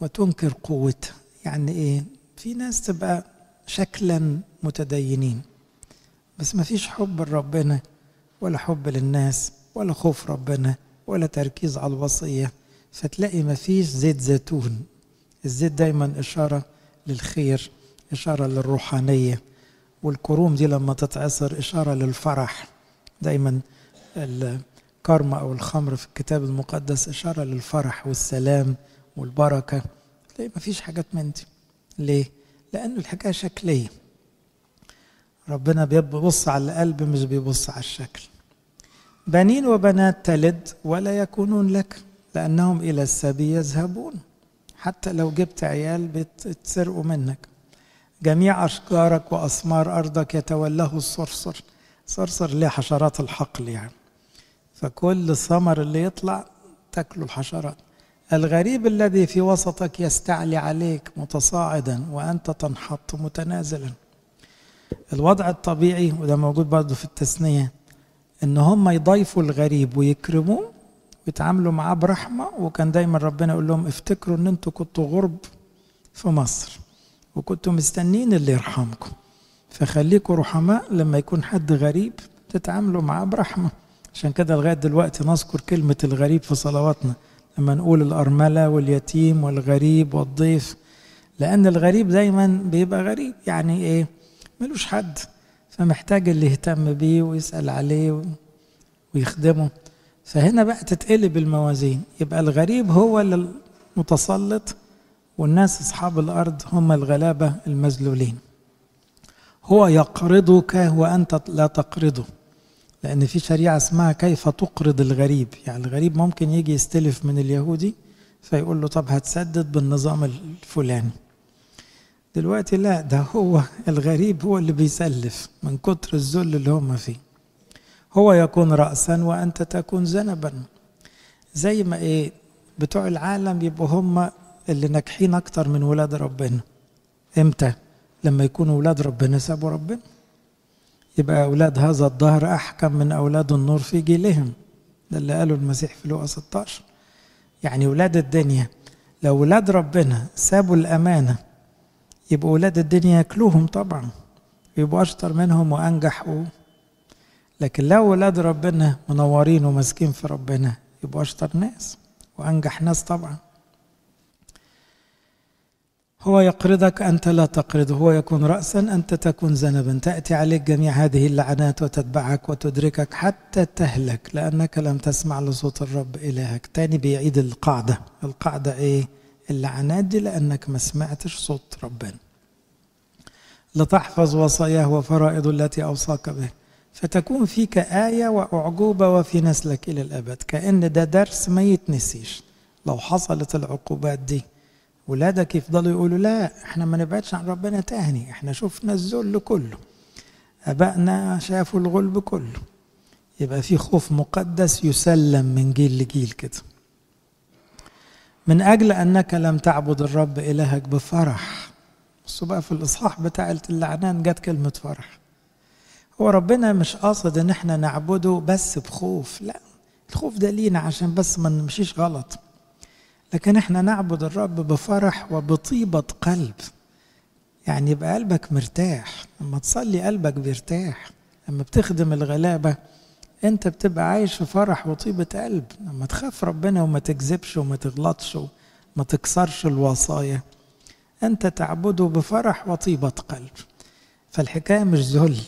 وتنكر قوتها. يعني إيه؟ في ناس تبقى شكلا متدينين. بس ما فيش حب لربنا ولا حب للناس ولا خوف ربنا ولا تركيز على الوصية. فتلاقي ما فيش زيت زيتون. الزيت دايما إشارة للخير إشارة للروحانية والكروم دي لما تتعصر إشارة للفرح. دايما الكرمة أو الخمر في الكتاب المقدس إشارة للفرح والسلام والبركة. تلاقي ما فيش حاجات من دي. ليه؟ لأنه الحكاية شكلية. ربنا بيبص على القلب مش بيبص على الشكل. بنين وبنات تلد ولا يكونون لك. لأنهم إلى السبي يذهبون. حتى لو جبت عيال بيتسرقوا منك. جميع أشجارك وأثمار أرضك يتولاه الصرصر. صرصر ليه حشرات الحقل يعني. فكل ثمر اللي يطلع تاكله الحشرات الغريب الذي في وسطك يستعلي عليك متصاعدا وأنت تنحط متنازلا. الوضع الطبيعي وده موجود برضه في التثنية إن هم يضيفوا الغريب ويكرموه ويتعاملوا معاه برحمة. وكان دايما ربنا يقول لهم افتكروا إن أنتوا كنتوا غرب في مصر وكنتوا مستنين اللي يرحمكم. فخليكوا رحماء لما يكون حد غريب تتعاملوا معاه برحمة. عشان كده لغاية دلوقتي نذكر كلمة الغريب في صلواتنا. لما نقول الأرملة واليتيم والغريب والضيف. لأن الغريب دايما بيبقى غريب. يعني إيه؟ ملوش حد. فمحتاج اللي يهتم بيه ويسأل عليه ويخدمه. فهنا بقى تتقلب الموازين. يبقى الغريب هو المتسلط والناس أصحاب الأرض هم الغلابة المذلولين. هو يقرضك وأنت لا تقرضه لأن في شريعة اسمها كيف تقرض الغريب. يعني الغريب ممكن يجي يستلف من اليهودي فيقول له طب هتسدد بالنظام الفلاني. دلوقتي لا ده هو الغريب هو اللي بيسلف من كتر الذل اللي هم فيه. هو يكون رأسا وأنت تكون ذنبا زي ما إيه بتوع العالم يبقوا هم اللي ناجحين أكتر من ولاد ربنا. إمتى؟ لما يكونوا ولاد ربنا سابوا ربنا. يبقى أولاد هذا الظهر أحكم من أولاد النور في جيلهم. ده اللي قاله المسيح في لوقا 16 يعني ولاد الدنيا لو ولاد ربنا سابوا الأمانة يبقوا ولاد الدنيا ياكلوهم طبعا يبقوا أشطر منهم وأنجح و... لكن لو ولاد ربنا منورين وماسكين في ربنا. يبقوا أشطر ناس وأنجح ناس طبعا. هو يقرضك أنت لا تقرضه هو يكون رأسا أنت تكون ذنبا. تأتي عليك جميع هذه اللعنات وتتبعك وتدركك حتى تهلك لأنك لم تسمع لصوت الرب إلهك. تاني بيعيد القاعدة. القاعدة إيه؟ اللعنات دي لأنك ما سمعتش صوت ربنا. لتحفظ وصاياه وفرائض التي أوصاك به. فتكون فيك آية وأعجوبة وفي نسلك إلى الأبد. كأن ده درس ما يتنسيش. لو حصلت العقوبات دي ولادك يفضلوا يقولوا لا إحنا ما نبعدش عن ربنا تاني. إحنا شفنا الذل كله. أبائنا شافوا الغلب كله. يبقى في خوف مقدس يسلم من جيل لجيل كده. من أجل أنك لم تعبد الرب إلهك بفرح. بصوا بقى في الإصحاح بتاع اللعنان جت كلمة فرح. هو ربنا مش قاصد إن إحنا نعبده بس بخوف لا الخوف ده لينا عشان بس ما نمشيش غلط. لكن إحنا نعبد الرب بفرح وبطيبة قلب. يعني يبقى قلبك مرتاح لما تصلي قلبك بيرتاح. لما بتخدم الغلابة أنت بتبقى عايش في فرح وطيبة قلب. لما تخاف ربنا وما تكذبش وما تغلطش وما تكسرش الوصايا أنت تعبده بفرح وطيبة قلب. فالحكاية مش ذل.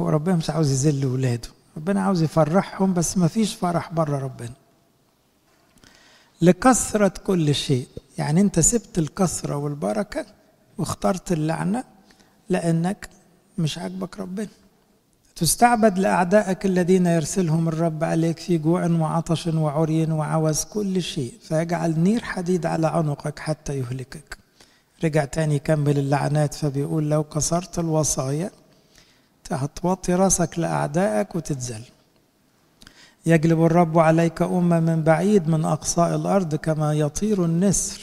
هو ربنا مش عاوز يذل ولاده. ربنا عاوز يفرحهم بس ما فيش فرح بره ربنا. لكثرة كل شيء. يعني انت سبت الكثرة والبركة واخترت اللعنة لأنك مش عاجبك ربنا. تستعبد لأعدائك الذين يرسلهم الرب عليك في جوع وعطش وعري وعوز كل شيء. فيجعل نير حديد على عنقك حتى يهلكك. رجع تاني يكمل اللعنات فبيقول لو كسرت الوصايا هتوطي راسك لأعدائك وتتذل. يجلب الرب عليك أمة من بعيد من أقصاء الأرض كما يطير النسر.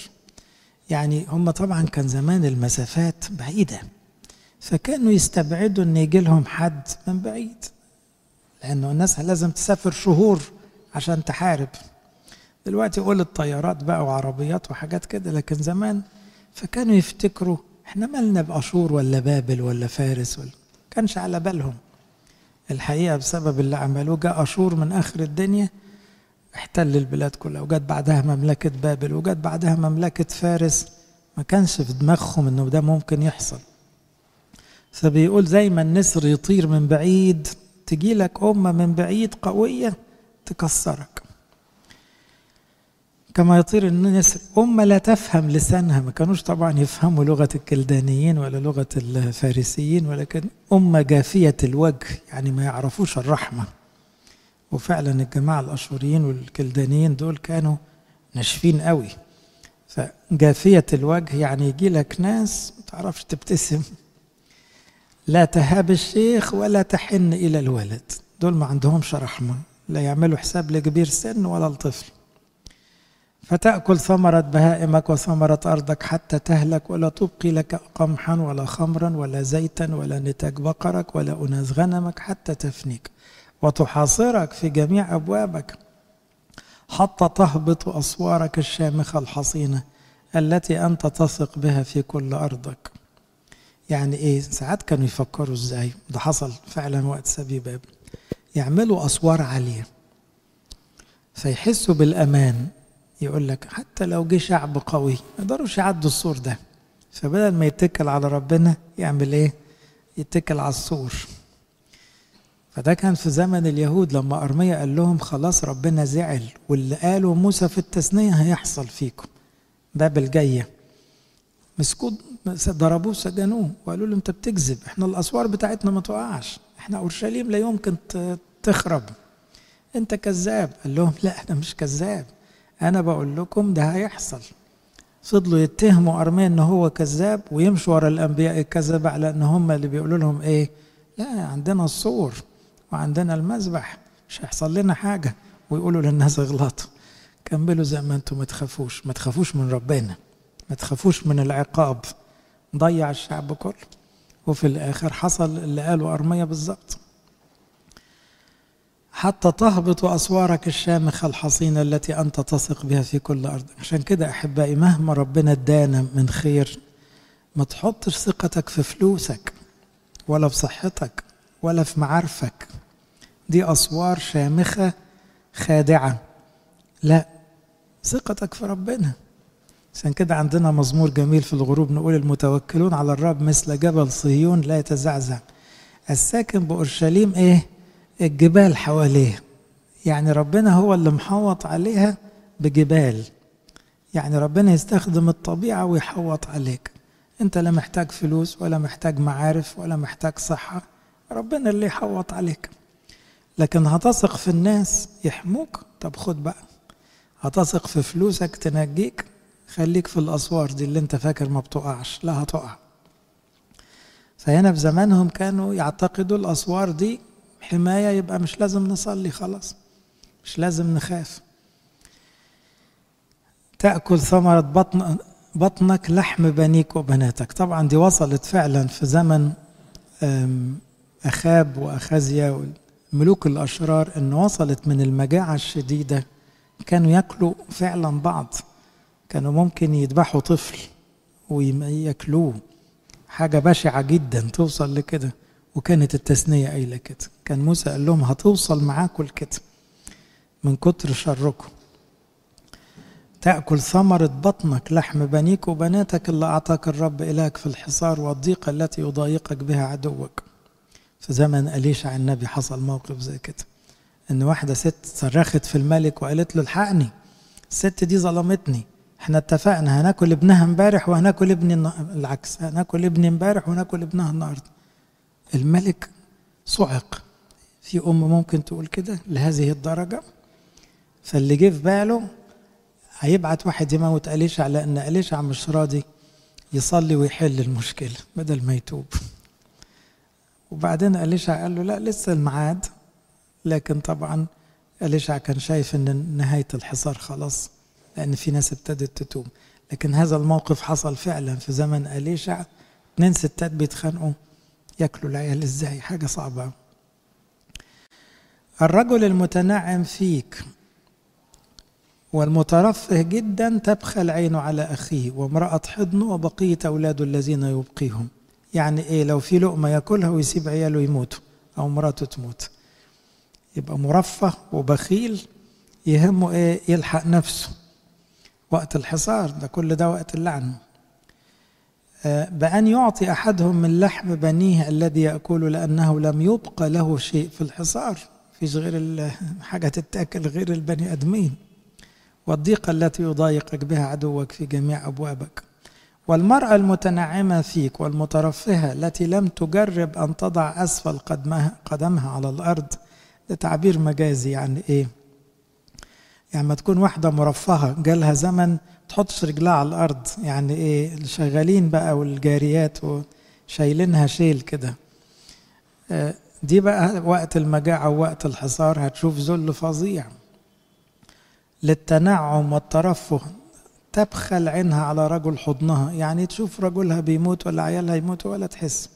يعني هم طبعا كان زمان المسافات بعيدة فكانوا يستبعدوا أن يجي لهم حد من بعيد لأنه الناس لازم تسافر شهور عشان تحارب. دلوقتي قول الطيارات بقى وعربيات وحاجات كده لكن زمان فكانوا يفتكروا إحنا مالنا بأشور ولا بابل ولا فارس ولا كانش على بالهم. الحقيقة بسبب اللي عملوه جاء أشور من آخر الدنيا احتل البلاد كلها وجت بعدها مملكة بابل وجت بعدها مملكة فارس. ما كانش في دماغهم إنه ده ممكن يحصل. فبيقول زي ما النسر يطير من بعيد تجي لك أمة من بعيد قوية تكسرك. كما يطير النسر أمة لا تفهم لسانها. ما كانوش طبعا يفهموا لغة الكلدانيين ولا لغة الفارسيين ولكن أمة جافية الوجه يعني ما يعرفوش الرحمة. وفعلا الجماعة الأشوريين والكلدانيين دول كانوا ناشفين قوي. فجافية الوجه يعني يجي لك ناس ما تعرفش تبتسم. لا تهاب الشيخ ولا تحن إلى الولد. دول ما عندهمش رحمة لا يعملوا حساب لكبير سن ولا الطفل فتأكل ثمرة بهائمك وثمرة أرضك حتى تهلك ولا تبقي لك قمحا ولا خمرا ولا زيتا ولا نتاج بقرك ولا أناس غنمك حتى تفنيك. وتحاصرك في جميع أبوابك حتى تهبط أسوارك الشامخة الحصينة التي أنت تثق بها في كل أرضك. يعني إيه؟ ساعات كانوا يفكروا إزاي؟ ده حصل فعلا وقت سبي باب. يعملوا أسوار عالية فيحسوا بالأمان. يقول لك حتى لو جه شعب قوي ما يقدروش يعدوا السور ده. فبدل ما يتكل على ربنا يعمل إيه؟ يتكل على السور. فده كان في زمن اليهود لما أرميا قال لهم خلاص ربنا زعل واللي قاله موسى في التثنية هيحصل فيكم. بابل جاية مسكوه ضربوه سجنوه وقالوا له انت بتكذب إحنا الأسوار بتاعتنا ما تقعش إحنا أورشليم لا يمكن تخرب. انت كذاب؟ قال لهم لا أنا مش كذاب. أنا بقول لكم ده هيحصل. فضلوا يتهموا أرميا إن هو كذاب ويمشوا ورا الأنبياء الكذب على إن هم اللي بيقولوا لهم إيه؟ لا عندنا الصور وعندنا المذبح مش هيحصل لنا حاجة. ويقولوا للناس اغلطوا كملوا زي ما أنتم ما تخافوش ما تخافوش من ربنا ما تخافوش من العقاب. ضيع الشعب كله. وفي الآخر حصل اللي قاله أرميا بالظبط. حتى تهبط أسوارك الشامخة الحصينة التي أنت تثق بها في كل أرض. عشان كده أحبائي مهما ربنا ادانا من خير ما تحطش ثقتك في فلوسك ولا في صحتك ولا في معارفك. دي أسوار شامخة خادعة. لا ثقتك في ربنا. عشان كده عندنا مزمور جميل في الغروب نقول المتوكلون على الرب مثل جبل صهيون لا يتزعزع. الساكن بأورشليم إيه؟ الجبال حواليه يعني ربنا هو اللي محوط عليها بجبال. يعني ربنا يستخدم الطبيعة ويحوط عليك. انت لا محتاج فلوس ولا محتاج معارف ولا محتاج صحة. ربنا اللي يحوط عليك. لكن هتثق في الناس يحموك؟ طب خد بقى. هتثق في فلوسك تنجيك؟ خليك في الأسوار دي اللي انت فاكر ما بتقعش لا هتقع. فهنا في زمانهم كانوا يعتقدوا الأسوار دي حماية يبقى مش لازم نصلي خلاص مش لازم نخاف. تأكل ثمرة بطن بطنك لحم بنيك وبناتك. طبعا دي وصلت فعلا في زمن أخاب وأخازيا ملوك الأشرار أن وصلت من المجاعة الشديدة كانوا يأكلوا فعلا بعض. كانوا ممكن يذبحوا طفل وياكلوه. حاجة بشعة جدا توصل لكده وكانت التثنية قايلة كده. كان موسى قال لهم هتوصل معاكم لكده من كتر شركم. تأكل ثمرة بطنك لحم بنيك وبناتك اللي أعطاك الرب إلهك في الحصار والضيقة التي يضايقك بها عدوك. في زمن أليشع النبي حصل موقف زي كده. إن واحدة ست صرخت في الملك وقالت له الحقني الست دي ظلمتني. إحنا اتفقنا هناكل ابنها امبارح وهناكل ابني العكس هناكل ابني امبارح وهناكل ابنها النهارده. الملك صعق. في أم ممكن تقول كده لهذه الدرجة. فاللي جه في باله هيبعت واحد يموت أليشع لأن أليشع مش راضي يصلي ويحل المشكلة بدل ما يتوب. وبعدين أليشع قال له لا لسه الميعاد. لكن طبعا أليشع كان شايف أن نهاية الحصار خلاص لأن في ناس ابتدت تتوب. لكن هذا الموقف حصل فعلا في زمن أليشع. اتنين ستات بيتخانقوا ياكلوا العيال إزاي؟ حاجة صعبة. الرجل المتنعم فيك والمترفه جدا تبخل عينه على أخيه وامرأة حضنه وبقية أولاده الذين يبقيهم. يعني إيه؟ لو في لقمة يأكلها ويسيب عياله يموتوا أو مراته تموت. يبقى مرفه وبخيل يهمه إيه؟ يلحق نفسه. وقت الحصار ده كل ده وقت اللعن. بأن يعطي أحدهم من لحم بنيه الذي يأكل لأنه لم يبقى له شيء في الحصار. فيش غير حاجة تتأكل غير البني آدمين. والضيقة التي يضايقك بها عدوك في جميع أبوابك. والمرأة المتنعمة فيك والمترفهة التي لم تجرب أن تضع أسفل قدمها, قدمها على الأرض. ده تعبير مجازي يعني إيه؟ يعني ما تكون واحدة مرفهة. جالها زمن تحطش رجلها على الأرض. يعني إيه؟ الشغالين بقى والجاريات وشايلينها شيل كده. دي بقى وقت المجاعة ووقت الحصار هتشوف ذل فظيع. للتنعم والترفه تبخل عينها على رجل حضنها. يعني تشوف رجلها بيموت ولا عيالها يموتوا ولا تحس.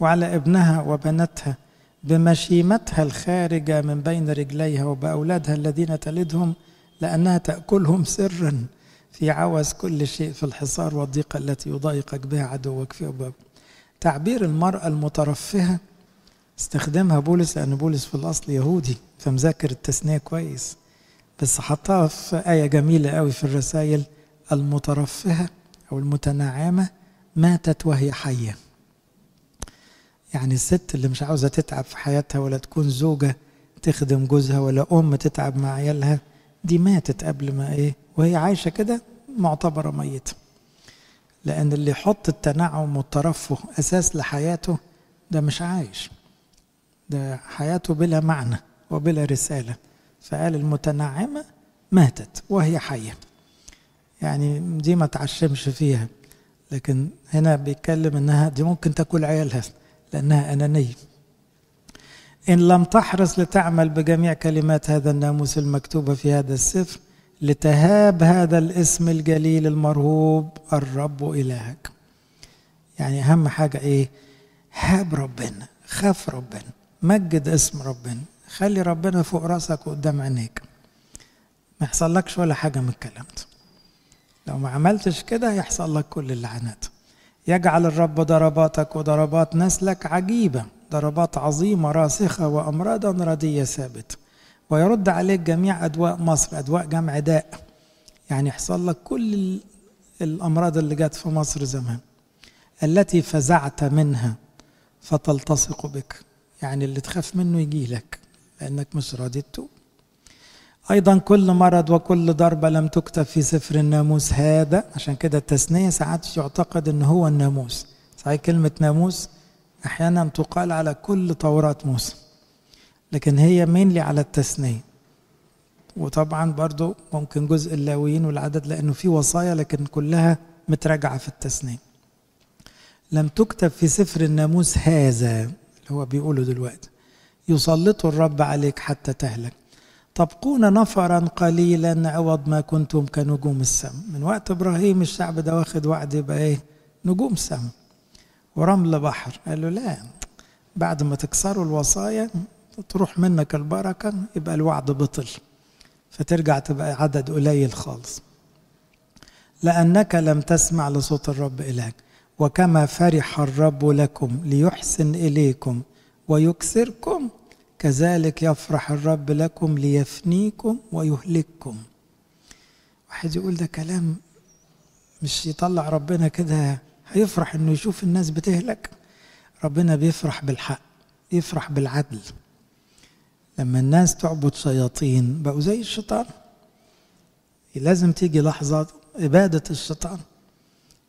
وعلى ابنها وبناتها بمشيمتها الخارجة من بين رجليها وبأولادها الذين تلدهم لأنها تأكلهم سرا في عوز كل شيء في الحصار والضيقة التي يضايقك بها عدوك في أبواب. تعبير المرأة المترفهة استخدمها بولس لأن بولس في الأصل يهودي فمذاكر التثنية كويس. بس حطها في آية جميلة قوي في الرسائل. المترفهة أو المتنعمة ماتت وهي حية. يعني الست اللي مش عاوزة تتعب في حياتها ولا تكون زوجة تخدم جوزها ولا أم تتعب مع عيالها دي ماتت قبل ما إيه وهي عايشة كده معتبرة ميتة. لأن اللي يحط التنعم والترفه أساس لحياته ده مش عايش. ده حياته بلا معنى وبلا رسالة. فقال المتنعمة ماتت وهي حية. يعني دي ما تعشمش فيها لكن هنا بيتكلم إنها دي ممكن تاكل عيالها لأنها أنانية. إن لم تحرص لتعمل بجميع كلمات هذا الناموس المكتوبه في هذا السفر لتهاب هذا الاسم الجليل المرهوب الرب إلهك. يعني أهم حاجة إيه؟ هاب ربنا خاف ربنا. مجد اسم ربنا. خلي ربنا فوق راسك وقدام عينيك. ما يحصلكش ولا حاجة من الكلام ده. لو ما عملتش كده يحصل لك كل اللعنات. يجعل الرب ضرباتك وضربات نسلك عجيبة. ضربات عظيمة راسخة وأمراضا ردية ثابتة. ويرد عليك جميع أدواء مصر أدواء جمع داء. يعني يحصل لك كل الأمراض اللي جت في مصر زمان. التي فزعت منها فتلتصق بك. يعني اللي تخاف منه يجي لك لأنك مش راضي تتوب. أيضا كل مرض وكل ضربة لم تكتب في سفر الناموس هذا عشان كده التثنية ساعات يعتقد أن هو الناموس. صحيح كلمة ناموس أحيانا تقال على كل توراة موسى لكن هي مينلي على التثنية. وطبعا برضو ممكن جزء اللاويين والعدد لأنه في وصايا لكن كلها متراجعة في التثنية. لم تكتب في سفر الناموس هذا. اللي هو بيقوله دلوقتي. يسلط الرب عليك حتى تهلك. تبقون نفرا قليلا عوض ما كنتم كنجوم السماء من وقت إبراهيم الشعب ده واخد وعد يبقى إيه؟ نجوم سماء ورمل بحر. قال له لا. بعد ما تكسروا الوصايا تروح منك البركة يبقى الوعد بطل. فترجع تبقى عدد قليل خالص. لأنك لم تسمع لصوت الرب إلهك. وكما فرح الرب لكم ليحسن إليكم ويكسركم كذلك يفرح الرب لكم ليفنيكم ويهلككم. واحد يقول ده كلام مش يطلع ربنا كده هيفرح إنه يشوف الناس بتهلك. ربنا بيفرح بالحق يفرح بالعدل. لما الناس تعبد شياطين بقوا زي الشيطان. لازم تيجي لحظة إبادة الشيطان.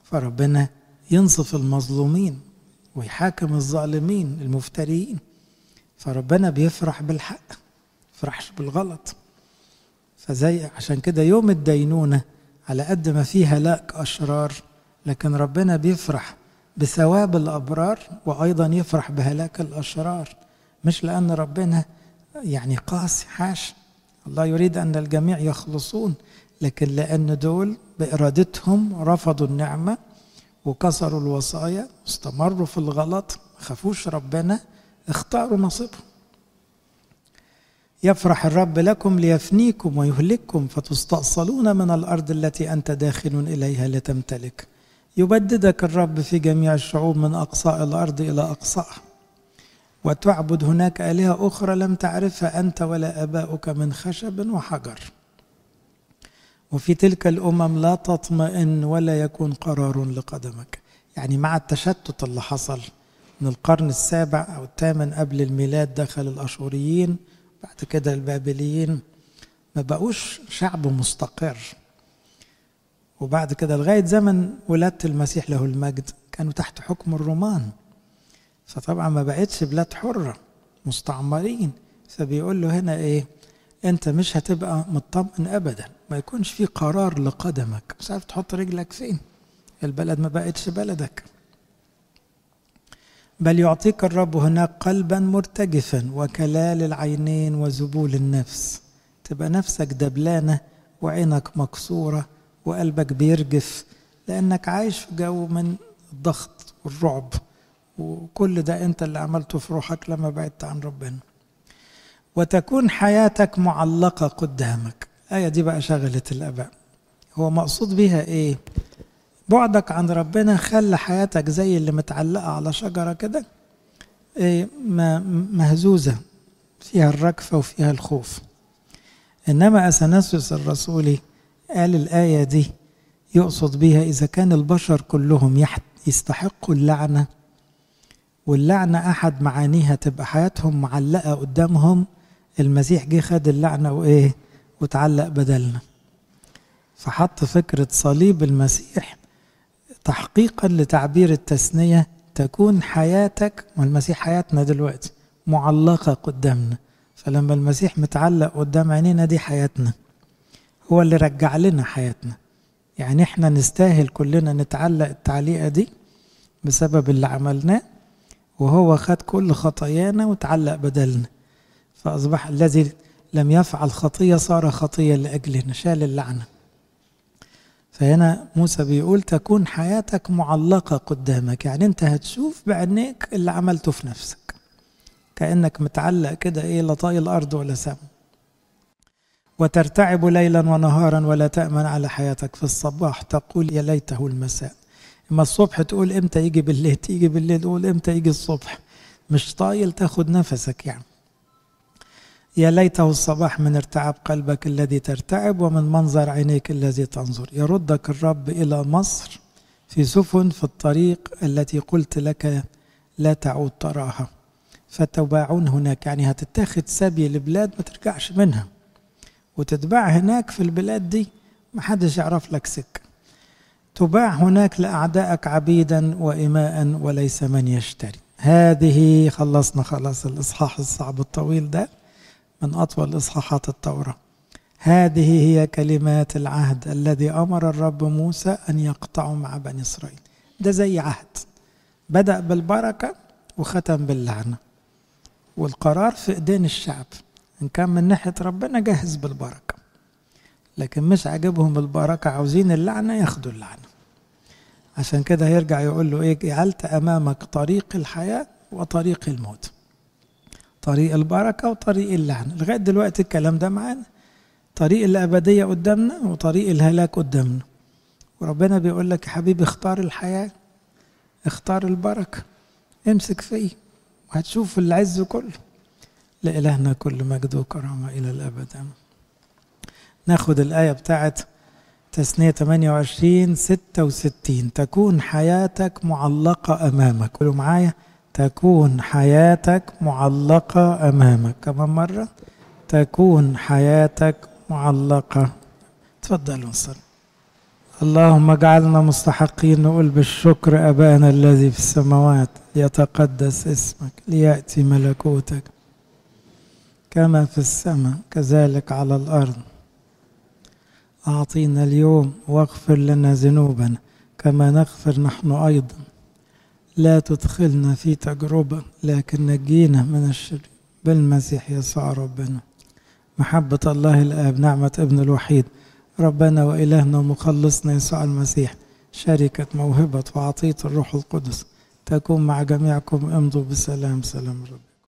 فربنا ينصف المظلومين ويحاكم الظالمين المفترين فربنا بيفرح بالحق فرحش بالغلط. فزي عشان كده يوم الدينونة على قد ما فيه هلاك أشرار لكن ربنا بيفرح بثواب الأبرار وأيضا يفرح بهلاك الأشرار. مش لأن ربنا يعني قاسي حاش. الله يريد أن الجميع يخلصون لكن لأن دول بإرادتهم رفضوا النعمة وكسروا الوصايا واستمروا في الغلط خافوش ربنا اختاروا نصيبهم. يفرح الرب لكم ليفنيكم ويهلككم فتستأصلون من الأرض التي أنت داخل إليها لتمتلك. يبددك الرب في جميع الشعوب من أقصاء الأرض إلى أقصائها وتعبد هناك آلهة أخرى لم تعرفها أنت ولا آباؤك من خشب وحجر. وفي تلك الأمم لا تطمئن ولا يكون قرار لقدمك. يعني مع التشتت اللي حصل من القرن السابع أو الثامن قبل الميلاد دخل الأشوريين بعد كده البابليين ما بقوش شعب مستقر. وبعد كده لغاية زمن ولادة المسيح له المجد كانوا تحت حكم الرومان. فطبعا ما بقتش بلاد حرة مستعمرين. فبيقول له هنا إيه؟ أنت مش هتبقى مطمئن ابدا. ما يكونش في قرار لقدمك. مش عارف تحط رجلك فين. البلد ما بقتش بلدك. بل يعطيك الرب هناك قلبا مرتجفا وكلال العينين وذبول النفس. تبقى نفسك دبلانة وعينك مكسورة وقلبك بيرجف لأنك عايش في جو من الضغط والرعب. وكل ده أنت اللي عملته في روحك لما بعدت عن ربنا. وتكون حياتك معلقة قدامك. الآية دي بقى شغلت الآباء. هو مقصود بيها إيه؟ بعدك عن ربنا خلى حياتك زي اللي متعلقة على شجرة كده إيه مهزوزة فيها الركفة وفيها الخوف. إنما أثناسيوس الرسولي قال الآية دي يقصد بيها إذا كان البشر كلهم يستحقوا اللعنة واللعنة أحد معانيها تبقى حياتهم معلقة قدامهم المسيح جه خد اللعنة وإيه؟ وتعلق بدلنا. فحط فكرة صليب المسيح تحقيقا لتعبير التثنية تكون حياتك والمسيح حياتنا دلوقتي معلقة قدامنا. فلما المسيح متعلق قدام عينينا دي حياتنا هو اللي رجع لنا حياتنا. يعني إحنا نستاهل كلنا نتعلق التعليقة دي بسبب اللي عملناه وهو خد كل خطايانا وتعلق بدلنا. فأصبح الذي لم يفعل خطية صار خطية لأجلنا شال اللعنة. فهنا موسى بيقول تكون حياتك معلقة قدامك يعني أنت هتشوف بعينيك اللي عملته في نفسك. كأنك متعلق كده إيه لا الأرض ولا سما وترتعب ليلا ونهارا ولا تأمن على حياتك في الصباح. تقول يا ليته المساء. إما الصبح تقول إمتى يجي بالليل تيجي بالليل تقول إمتى يجي الصبح. مش طايل تاخد نفسك يعني. يا ليته الصباح من ارتعاب قلبك الذي ترتعب ومن منظر عينيك الذي تنظر. يردك الرب إلى مصر في سفن في الطريق التي قلت لك لا تعود تراها. فتباعون هناك يعني هتتاخد سبي لبلاد ما ترجعش منها. وتتباع هناك في البلاد دي محدش يعرف لك سكة. تباع هناك لأعدائك عبيدا وإماء وليس من يشتري. هذه خلصنا خلاص الإصحاح الصعب الطويل ده. من أطول إصحاحات التوراة. هذه هي كلمات العهد الذي أمر الرب موسى أن يقطعه مع بني إسرائيل. ده زي عهد. بدأ بالبركة وختم باللعنة. والقرار في إيدين الشعب. إن كان من ناحية ربنا جهز بالبركة. لكن مش عاجبهم البركة عاوزين اللعنة ياخدوا اللعنة. عشان كده هيرجع يقول له إيه؟ جعلت أمامك طريق الحياة وطريق الموت. طريق البركة وطريق اللعنة لغاية دلوقتي الكلام ده معانا. طريق الأبدية قدامنا وطريق الهلاك قدامنا. وربنا بيقول لك يا حبيبي اختار الحياة اختار البركة. امسك فيه وهتشوف العز كله. لإلهنا كل مجد وكرامة إلى الأبد. ناخد الآية بتاعت تثنية 28 66 تكون حياتك معلقة أمامك. قولوا معايا. تكون حياتك معلقة أمامك. كمان مرة. تكون حياتك معلقة. تفضلوا نصلي اللهم اجعلنا مستحقين نقول بالشكر أبانا الذي في السماوات ليتقدس اسمك ليأتي ملكوتك كما في السماء كذلك على الأرض. أعطينا اليوم واغفر لنا ذنوبنا كما نغفر نحن أيضا. لا تدخلنا في تجربة لكن نجينا من الشر. بالمسيح يسوع ربنا. محبة الله الآب نعمة ابن الوحيد. ربنا وإلهنا ومخلصنا يسوع المسيح. شركة موهبة وعطية الروح القدس. تكون مع جميعكم امضوا بسلام سلام رب